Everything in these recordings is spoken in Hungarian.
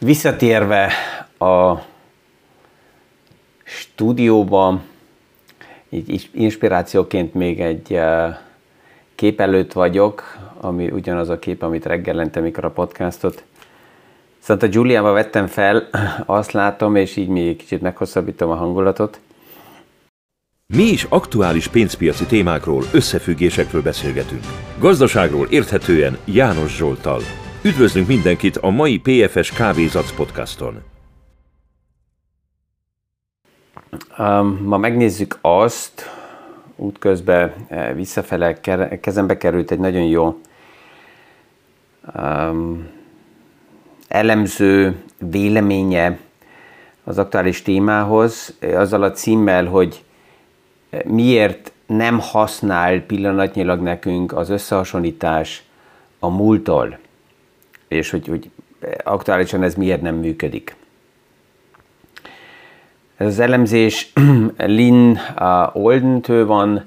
Visszatérve a stúdióba, így inspirációként még egy kép előtt vagyok, ami ugyanaz a kép, amit reggelente, mikor a podcastot Santa Giuliába vettem fel, azt látom, és így még kicsit meghosszabbítom a hangulatot. Mi is aktuális pénzpiaci témákról, összefüggésekről beszélgetünk. Gazdaságról érthetően János Zsoltal. Üdvözlünk mindenkit a mai PFS Kávézac podcaston. Um, ma megnézzük azt, útközben eh, visszafele kezembe került egy nagyon jó um, elemző véleménye az aktuális témához, azzal a címmel, hogy miért nem használ pillanatnyilag nekünk az összehasonlítás a múltól, és hogy, hogy aktuálisan ez miért nem működik. Ez az elemzés Lynn Oldentől van,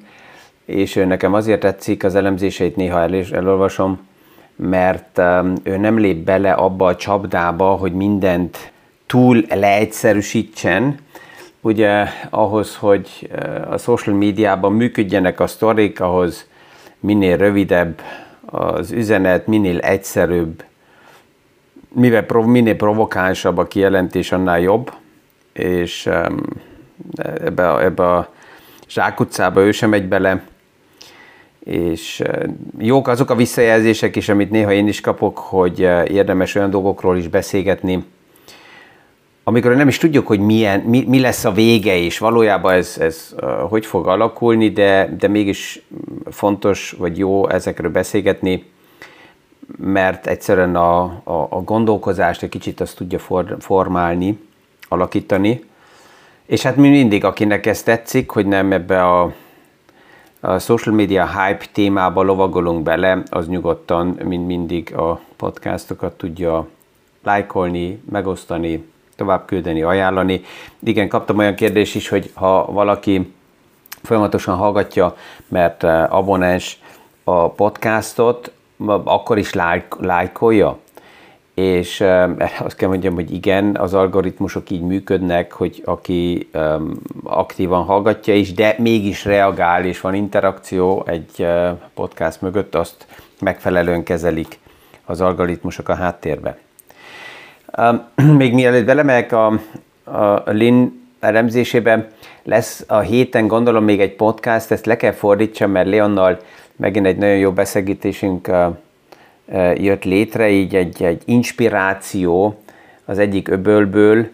és ő nekem azért tetszik, az elemzéseit néha el, elolvasom, mert um, ő nem lép bele abba a csapdába, hogy mindent túl leegyszerűsítsen, ugye ahhoz, hogy uh, a social médiában működjenek a sztorik, ahhoz minél rövidebb az üzenet, minél egyszerűbb, mivel minél provokánsabb a kijelentés, annál jobb, és ebbe, ebbe a zsákutcába ő sem megy bele, és jók azok a visszajelzések is, amit néha én is kapok, hogy érdemes olyan dolgokról is beszélgetni, amikor nem is tudjuk, hogy milyen, mi, mi lesz a vége, és valójában ez, ez uh, hogy fog alakulni, de, de mégis fontos, vagy jó ezekről beszélgetni, mert egyszerűen a, a, a gondolkozást egy kicsit azt tudja for, formálni, alakítani, és hát mi mindig, akinek ez tetszik, hogy nem ebbe a a social media hype témába lovagolunk bele, az nyugodtan, mint mindig a podcastokat tudja lájkolni, megosztani, tovább küldeni, ajánlani. Igen, kaptam olyan kérdést is, hogy ha valaki folyamatosan hallgatja, mert eh, abonens a podcastot, akkor is lájkolja és um, azt kell mondjam, hogy igen, az algoritmusok így működnek, hogy aki um, aktívan hallgatja is, de mégis reagál, és van interakció egy uh, podcast mögött, azt megfelelően kezelik az algoritmusok a háttérbe. Um, még mielőtt belemegyek a, a Lin elemzésében, lesz a héten gondolom még egy podcast, ezt le kell fordítsam, mert Leonnal megint egy nagyon jó beszélgetésünk jött létre, így egy, egy inspiráció az egyik öbölből,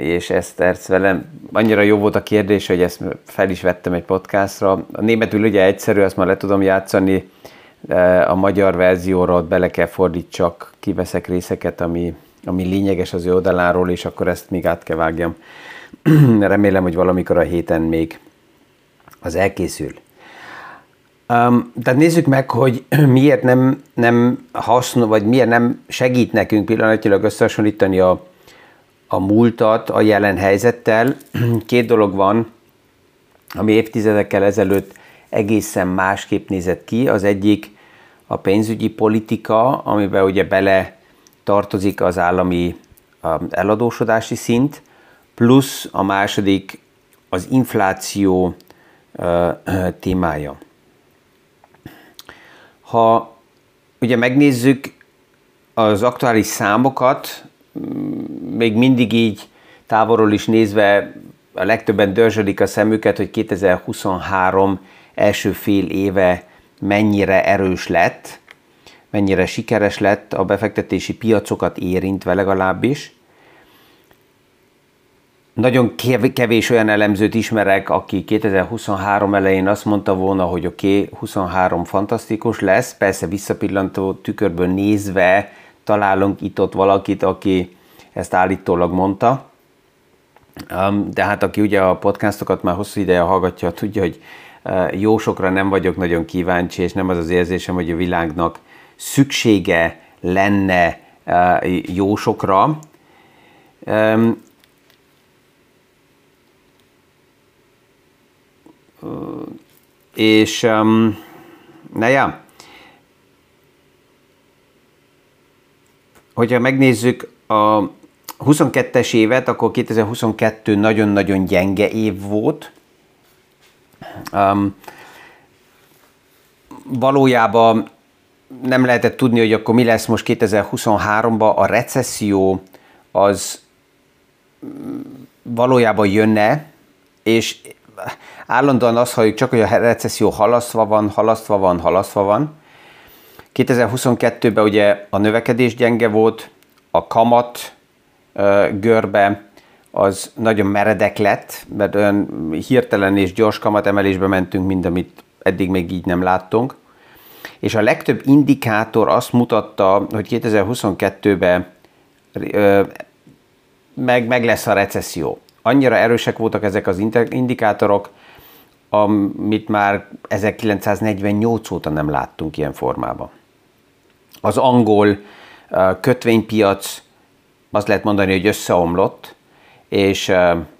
és ezt, ezt velem annyira jó volt a kérdés, hogy ezt fel is vettem egy podcastra. A németül ugye egyszerű, azt már le tudom játszani, a magyar verzióra ott bele kell fordítsak, kiveszek részeket, ami, ami lényeges az ő oldaláról, és akkor ezt még át kell vágjam. Remélem, hogy valamikor a héten még az elkészül. Um, tehát nézzük meg, hogy miért nem, nem hasznos, vagy miért nem segít nekünk pillanatilag összehasonlítani a, a múltat a jelen helyzettel. Két dolog van, ami évtizedekkel ezelőtt egészen másképp nézett ki. Az egyik a pénzügyi politika, amiben ugye bele tartozik az állami eladósodási szint, plusz a második az infláció témája. Ha ugye megnézzük az aktuális számokat, még mindig így távolról is nézve a legtöbben dörzsölik a szemüket, hogy 2023 első fél éve mennyire erős lett, mennyire sikeres lett, a befektetési piacokat érintve legalábbis. Nagyon kevés olyan elemzőt ismerek, aki 2023 elején azt mondta volna, hogy oké, okay, 23 fantasztikus lesz, persze visszapillantó tükörből nézve találunk itt-ott valakit, aki ezt állítólag mondta. De hát aki ugye a podcastokat már hosszú ideje hallgatja, tudja, hogy jó sokra nem vagyok nagyon kíváncsi, és nem az az érzésem, hogy a világnak szüksége lenne jó sokra. És um, naja, hogyha megnézzük a 22-es évet, akkor 2022 nagyon-nagyon gyenge év volt. Um, valójában nem lehetett tudni, hogy akkor mi lesz most 2023-ban. A recesszió az valójában jönne, és állandóan azt halljuk csak, hogy a recesszió halasztva van, halasztva van, halasztva van. 2022-ben ugye a növekedés gyenge volt, a kamat görbe az nagyon meredek lett, mert olyan hirtelen és gyors kamatemelésbe mentünk, mint amit eddig még így nem láttunk. És a legtöbb indikátor azt mutatta, hogy 2022-ben meg, meg lesz a recesszió. Annyira erősek voltak ezek az indikátorok, amit már 1948 óta nem láttunk ilyen formában. Az angol kötvénypiac azt lehet mondani, hogy összeomlott, és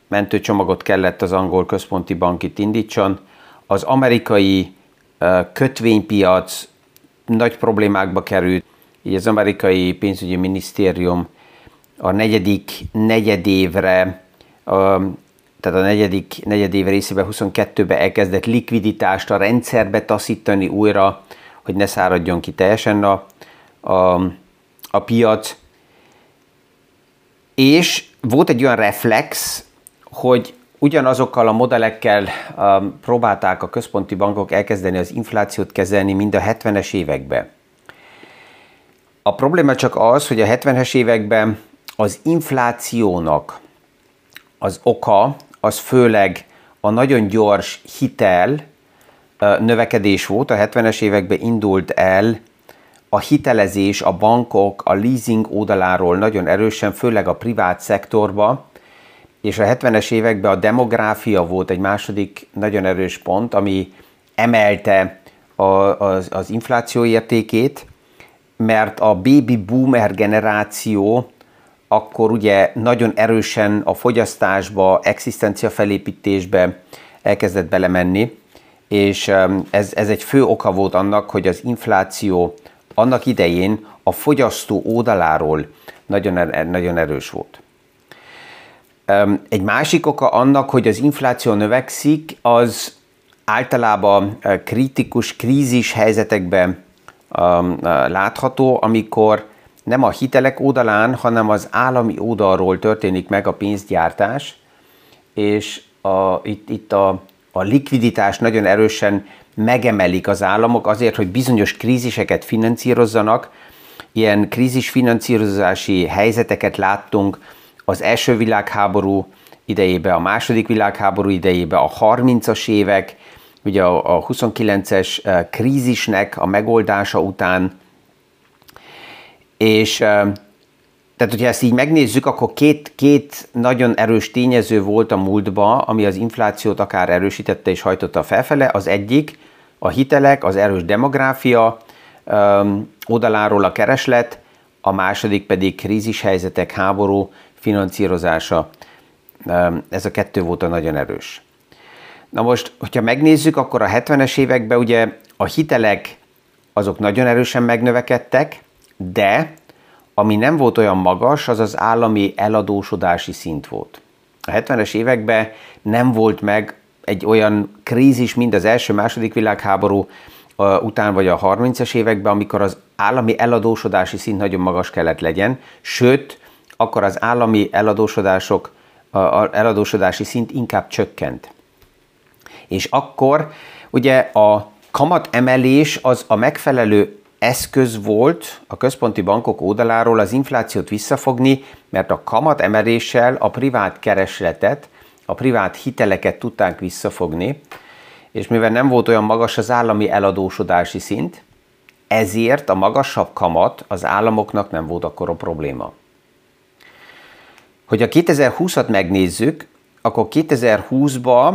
mentőcsomagot kellett az angol központi bank itt indítson. Az amerikai kötvénypiac nagy problémákba került, így az amerikai pénzügyi minisztérium a negyedik negyedévre, tehát a negyedik negyedév részében 22-ben elkezdett likviditást a rendszerbe taszítani újra, hogy ne száradjon ki teljesen a, a, a piac. És volt egy olyan reflex, hogy ugyanazokkal a modellekkel um, próbálták a központi bankok elkezdeni az inflációt kezelni, mind a 70-es években. A probléma csak az, hogy a 70-es években az inflációnak az oka az főleg a nagyon gyors hitel növekedés volt. A 70-es években indult el a hitelezés a bankok, a leasing oldaláról nagyon erősen, főleg a privát szektorba, és a 70-es években a demográfia volt egy második nagyon erős pont, ami emelte a, az, az infláció értékét, mert a baby boomer generáció akkor ugye nagyon erősen a fogyasztásba, existencia felépítésbe elkezdett belemenni, és ez, ez egy fő oka volt annak, hogy az infláció annak idején a fogyasztó oldaláról nagyon, er, nagyon erős volt. Egy másik oka annak, hogy az infláció növekszik, az általában uh, kritikus, krízis helyzetekben uh, látható, amikor nem a hitelek oldalán, hanem az állami oldalról történik meg a pénzgyártás, és a, itt, itt a, a likviditás nagyon erősen megemelik az államok azért, hogy bizonyos kríziseket finanszírozzanak. Ilyen krízisfinanszírozási helyzeteket láttunk az első világháború idejében, a második világháború idejében, a 30-as évek, ugye a, a 29-es eh, krízisnek a megoldása után és tehát, hogyha ezt így megnézzük, akkor két, két nagyon erős tényező volt a múltban, ami az inflációt akár erősítette és hajtotta felfele. Az egyik a hitelek, az erős demográfia öm, oldaláról a kereslet, a második pedig krízishelyzetek, háború finanszírozása. Ez a kettő volt a nagyon erős. Na most, hogyha megnézzük, akkor a 70-es években ugye a hitelek azok nagyon erősen megnövekedtek, de ami nem volt olyan magas, az az állami eladósodási szint volt. A 70-es években nem volt meg egy olyan krízis, mint az első-második világháború után vagy a 30-es években, amikor az állami eladósodási szint nagyon magas kellett legyen, sőt, akkor az állami eladósodások, eladósodási szint inkább csökkent. És akkor ugye a kamat emelés az a megfelelő eszköz volt a központi bankok oldaláról az inflációt visszafogni, mert a kamat emeléssel a privát keresletet, a privát hiteleket tudták visszafogni, és mivel nem volt olyan magas az állami eladósodási szint, ezért a magasabb kamat az államoknak nem volt akkor a probléma. Hogy a 2020-at megnézzük, akkor 2020-ban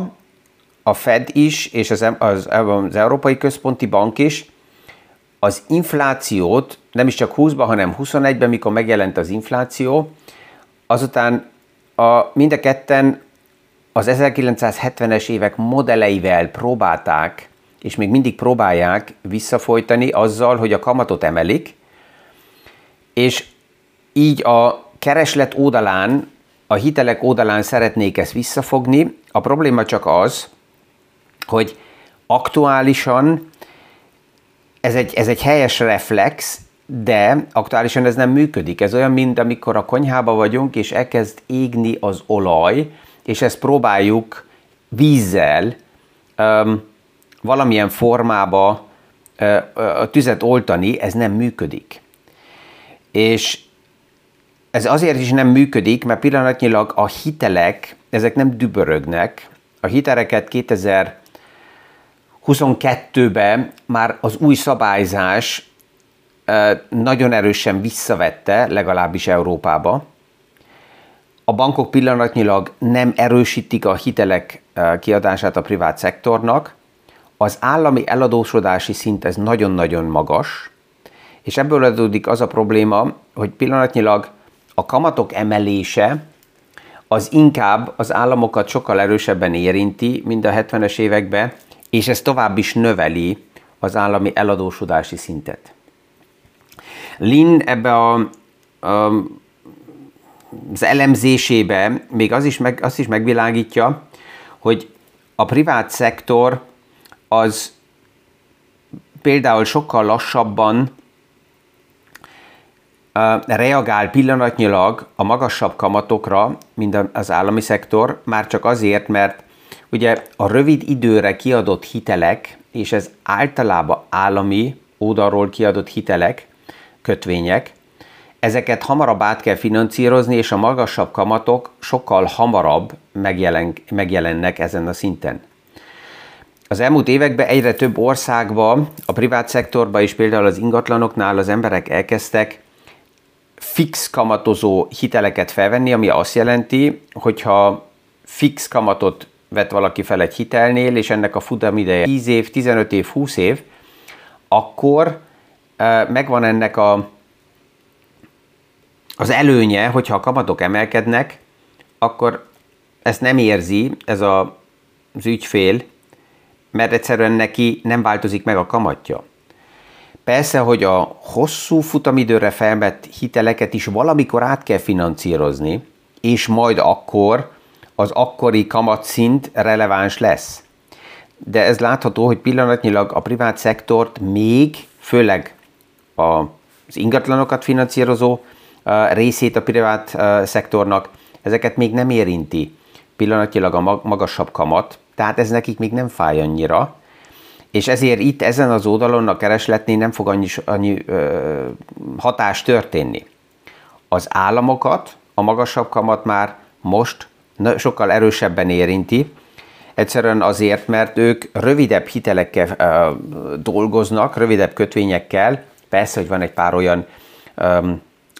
a Fed is, és az, az, az Európai Központi Bank is az inflációt, nem is csak 20-ban, hanem 21-ben, mikor megjelent az infláció, azután a, mind a ketten az 1970-es évek modelleivel próbálták, és még mindig próbálják visszafolytani azzal, hogy a kamatot emelik, és így a kereslet oldalán, a hitelek oldalán szeretnék ezt visszafogni. A probléma csak az, hogy aktuálisan ez egy, ez egy helyes reflex, de aktuálisan ez nem működik. Ez olyan, mint amikor a konyhába vagyunk, és elkezd égni az olaj, és ezt próbáljuk vízzel um, valamilyen formába uh, a tüzet oltani, ez nem működik. És ez azért is nem működik, mert pillanatnyilag a hitelek, ezek nem dübörögnek. A hiteleket 2022-ben már az új szabályzás nagyon erősen visszavette, legalábbis Európába. A bankok pillanatnyilag nem erősítik a hitelek kiadását a privát szektornak, az állami eladósodási szint ez nagyon-nagyon magas, és ebből adódik az a probléma, hogy pillanatnyilag a kamatok emelése az inkább az államokat sokkal erősebben érinti, mint a 70-es években, és ez tovább is növeli az állami eladósodási szintet. Lin ebbe a, a az elemzésébe még az is, meg, azt is megvilágítja, hogy a privát szektor az például sokkal lassabban reagál pillanatnyilag a magasabb kamatokra, mint az állami szektor, már csak azért, mert ugye a rövid időre kiadott hitelek, és ez általában állami oldalról kiadott hitelek, kötvények, ezeket hamarabb át kell finanszírozni, és a magasabb kamatok sokkal hamarabb megjelen, megjelennek ezen a szinten. Az elmúlt években egyre több országban, a privát szektorban és például az ingatlanoknál az emberek elkezdtek fix kamatozó hiteleket felvenni, ami azt jelenti, hogyha fix kamatot vett valaki fel egy hitelnél, és ennek a futamideje 10 év, 15 év, 20 év, akkor megvan ennek a, az előnye, hogyha a kamatok emelkednek, akkor ezt nem érzi ez a, az ügyfél, mert egyszerűen neki nem változik meg a kamatja. Persze, hogy a hosszú futamidőre felvett hiteleket is valamikor át kell financírozni, és majd akkor az akkori kamatszint releváns lesz. De ez látható, hogy pillanatnyilag a privát szektort még, főleg az ingatlanokat finanszírozó részét a privát szektornak, ezeket még nem érinti pillanatnyilag a magasabb kamat, tehát ez nekik még nem fáj annyira, és ezért itt ezen az oldalon a keresletnél nem fog annyi, annyi ö, hatás történni. Az államokat a magasabb kamat már most sokkal erősebben érinti, egyszerűen azért, mert ők rövidebb hitelekkel dolgoznak, rövidebb kötvényekkel, persze, hogy van egy pár olyan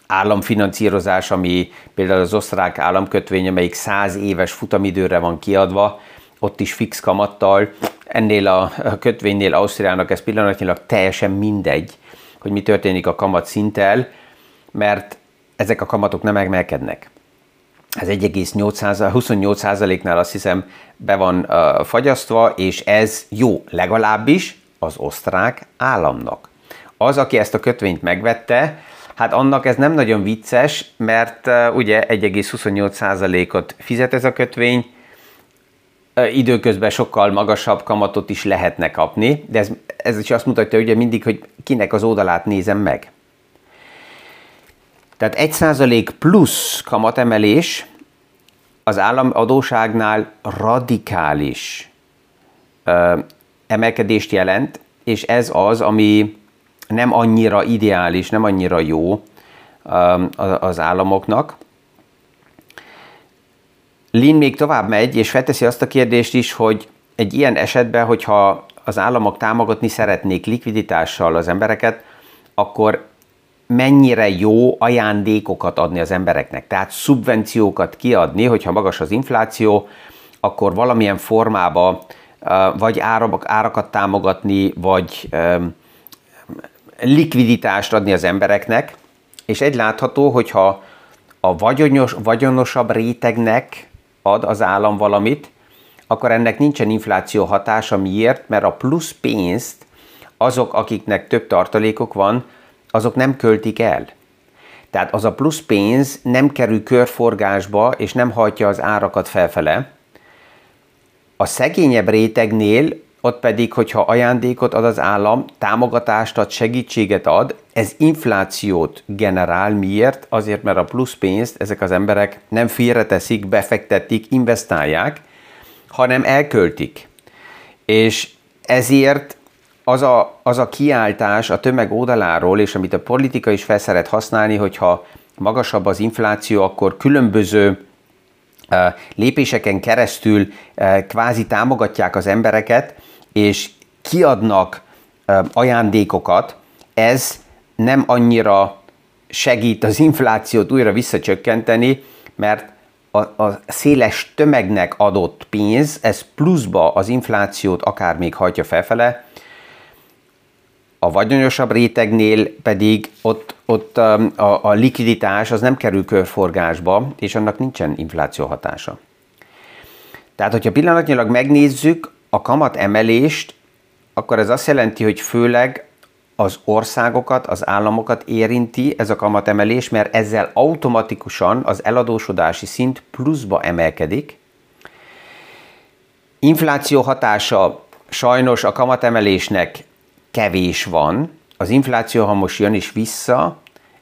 államfinanszírozás, ami például az osztrák államkötvény, amelyik száz éves futamidőre van kiadva, ott is fix kamattal. Ennél a kötvénynél Ausztriának ez pillanatnyilag teljesen mindegy, hogy mi történik a kamat szinttel, mert ezek a kamatok nem emelkednek. Ez 1,28%-nál azt hiszem be van uh, fagyasztva, és ez jó legalábbis az osztrák államnak. Az, aki ezt a kötvényt megvette, hát annak ez nem nagyon vicces, mert uh, ugye 1,28%-ot fizet ez a kötvény, időközben sokkal magasabb kamatot is lehetne kapni, de ez, ez is azt mutatja ugye mindig, hogy kinek az oldalát nézem meg. Tehát 1% plusz kamatemelés az államadóságnál radikális ö, emelkedést jelent, és ez az, ami nem annyira ideális, nem annyira jó ö, az államoknak. Lin még tovább megy, és felteszi azt a kérdést is, hogy egy ilyen esetben, hogyha az államok támogatni szeretnék likviditással az embereket, akkor mennyire jó ajándékokat adni az embereknek. Tehát szubvenciókat kiadni, hogyha magas az infláció, akkor valamilyen formába vagy árakat támogatni, vagy likviditást adni az embereknek, és egy látható, hogyha a vagyonos, vagyonosabb rétegnek ad az állam valamit, akkor ennek nincsen infláció hatása. Miért? Mert a plusz pénzt azok, akiknek több tartalékok van, azok nem költik el. Tehát az a plusz pénz nem kerül körforgásba, és nem hajtja az árakat felfele. A szegényebb rétegnél ott pedig, hogyha ajándékot ad az állam, támogatást ad, segítséget ad, ez inflációt generál. Miért? Azért, mert a plusz pénzt ezek az emberek nem félreteszik, befektetik, investálják, hanem elköltik. És ezért az a, az a kiáltás a tömeg oldaláról, és amit a politika is felszeret használni, hogyha magasabb az infláció, akkor különböző lépéseken keresztül kvázi támogatják az embereket, és kiadnak ajándékokat, ez nem annyira segít az inflációt újra visszacsökkenteni, mert a, a széles tömegnek adott pénz, ez pluszba az inflációt akár még hajtja felfele, a vagyonyosabb rétegnél pedig ott, ott a, a likviditás az nem kerül körforgásba, és annak nincsen infláció hatása. Tehát, hogyha pillanatnyilag megnézzük a kamat emelést, akkor ez azt jelenti, hogy főleg az országokat, az államokat érinti ez a kamatemelés, mert ezzel automatikusan az eladósodási szint pluszba emelkedik. Infláció hatása sajnos a kamatemelésnek kevés van. Az infláció, ha most jön is vissza,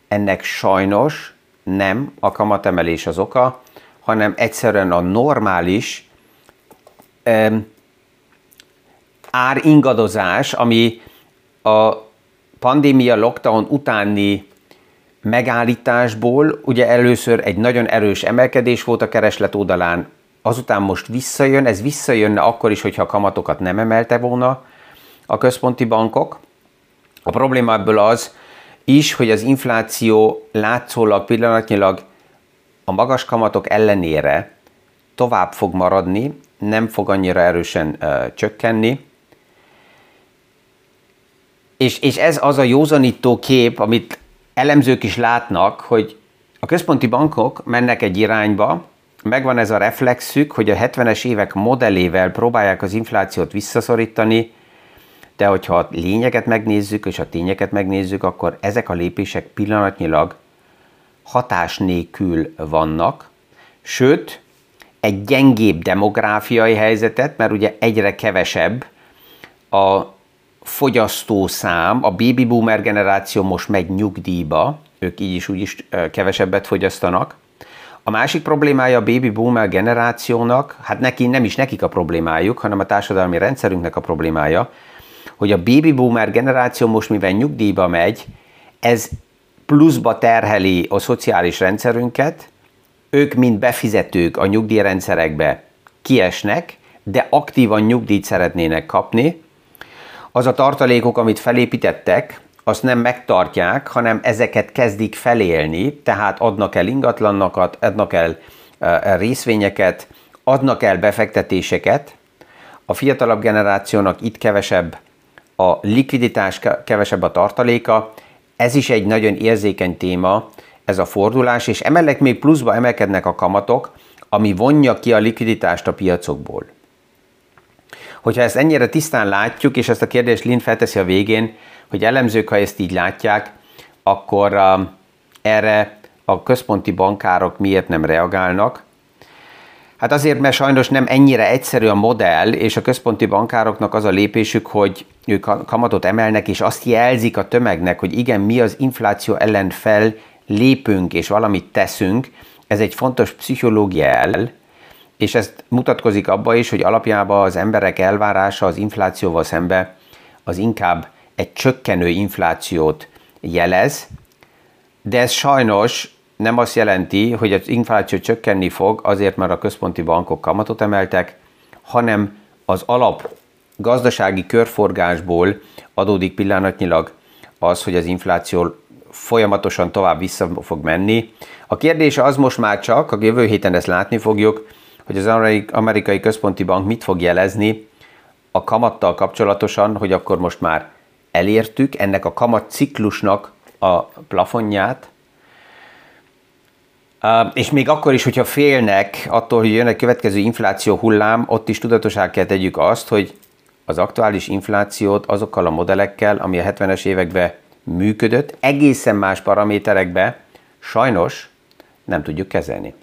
ennek sajnos nem a kamatemelés az oka, hanem egyszerűen a normális um, áringadozás, ami a pandémia lockdown utáni megállításból, ugye először egy nagyon erős emelkedés volt a kereslet oldalán, azután most visszajön, ez visszajönne akkor is, hogyha a kamatokat nem emelte volna a központi bankok. A probléma ebből az is, hogy az infláció látszólag pillanatnyilag a magas kamatok ellenére tovább fog maradni, nem fog annyira erősen ö, csökkenni, és, és ez az a józanító kép, amit elemzők is látnak, hogy a központi bankok mennek egy irányba, megvan ez a reflexük, hogy a 70-es évek modellével próbálják az inflációt visszaszorítani, de hogyha a lényeget megnézzük, és a tényeket megnézzük, akkor ezek a lépések pillanatnyilag hatás nélkül vannak, sőt, egy gyengébb demográfiai helyzetet, mert ugye egyre kevesebb a fogyasztószám, a baby boomer generáció most megy nyugdíjba, ők így is úgy is kevesebbet fogyasztanak. A másik problémája a baby boomer generációnak, hát neki nem is nekik a problémájuk, hanem a társadalmi rendszerünknek a problémája, hogy a baby boomer generáció most mivel nyugdíjba megy, ez pluszba terheli a szociális rendszerünket, ők mind befizetők a nyugdíjrendszerekbe kiesnek, de aktívan nyugdíjt szeretnének kapni, az a tartalékok, amit felépítettek, azt nem megtartják, hanem ezeket kezdik felélni, tehát adnak el ingatlannakat, adnak el részvényeket, adnak el befektetéseket. A fiatalabb generációnak itt kevesebb a likviditás, kevesebb a tartaléka. Ez is egy nagyon érzékeny téma, ez a fordulás, és emellett még pluszba emelkednek a kamatok, ami vonja ki a likviditást a piacokból. Hogyha ezt ennyire tisztán látjuk, és ezt a kérdést Lind felteszi a végén, hogy elemzők, ha ezt így látják, akkor uh, erre a központi bankárok miért nem reagálnak. Hát azért, mert sajnos nem ennyire egyszerű a modell, és a központi bankároknak az a lépésük, hogy ők kamatot emelnek, és azt jelzik a tömegnek, hogy igen, mi az infláció ellen fel lépünk, és valamit teszünk. Ez egy fontos pszichológia el, és ez mutatkozik abba is, hogy alapjában az emberek elvárása az inflációval szembe az inkább egy csökkenő inflációt jelez, de ez sajnos nem azt jelenti, hogy az infláció csökkenni fog azért, mert a központi bankok kamatot emeltek, hanem az alap gazdasági körforgásból adódik pillanatnyilag az, hogy az infláció folyamatosan tovább vissza fog menni. A kérdés az most már csak, a jövő héten ezt látni fogjuk, hogy az amerikai központi bank mit fog jelezni a kamattal kapcsolatosan, hogy akkor most már elértük ennek a kamat ciklusnak a plafonját, és még akkor is, hogyha félnek attól, hogy jön egy következő infláció hullám, ott is tudatosá kell tegyük azt, hogy az aktuális inflációt azokkal a modellekkel, ami a 70-es években működött, egészen más paraméterekbe sajnos nem tudjuk kezelni.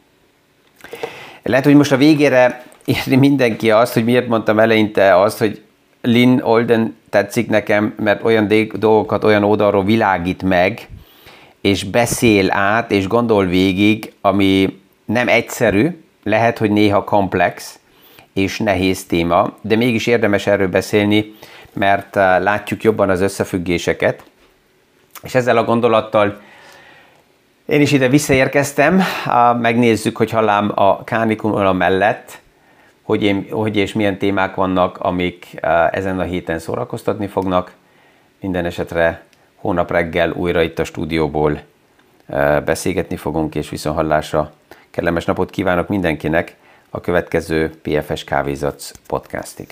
Lehet, hogy most a végére érni mindenki azt, hogy miért mondtam eleinte azt, hogy Lynn Olden tetszik nekem, mert olyan dolgokat olyan oldalról világít meg, és beszél át, és gondol végig, ami nem egyszerű, lehet, hogy néha komplex és nehéz téma, de mégis érdemes erről beszélni, mert uh, látjuk jobban az összefüggéseket. És ezzel a gondolattal én is ide visszaérkeztem, megnézzük, hogy hallám a kánikula mellett, hogy, én, hogy és milyen témák vannak, amik ezen a héten szórakoztatni fognak. Minden esetre hónap reggel újra itt a stúdióból beszélgetni fogunk, és viszonhallásra kellemes napot kívánok mindenkinek a következő PFS Kávézac podcastig.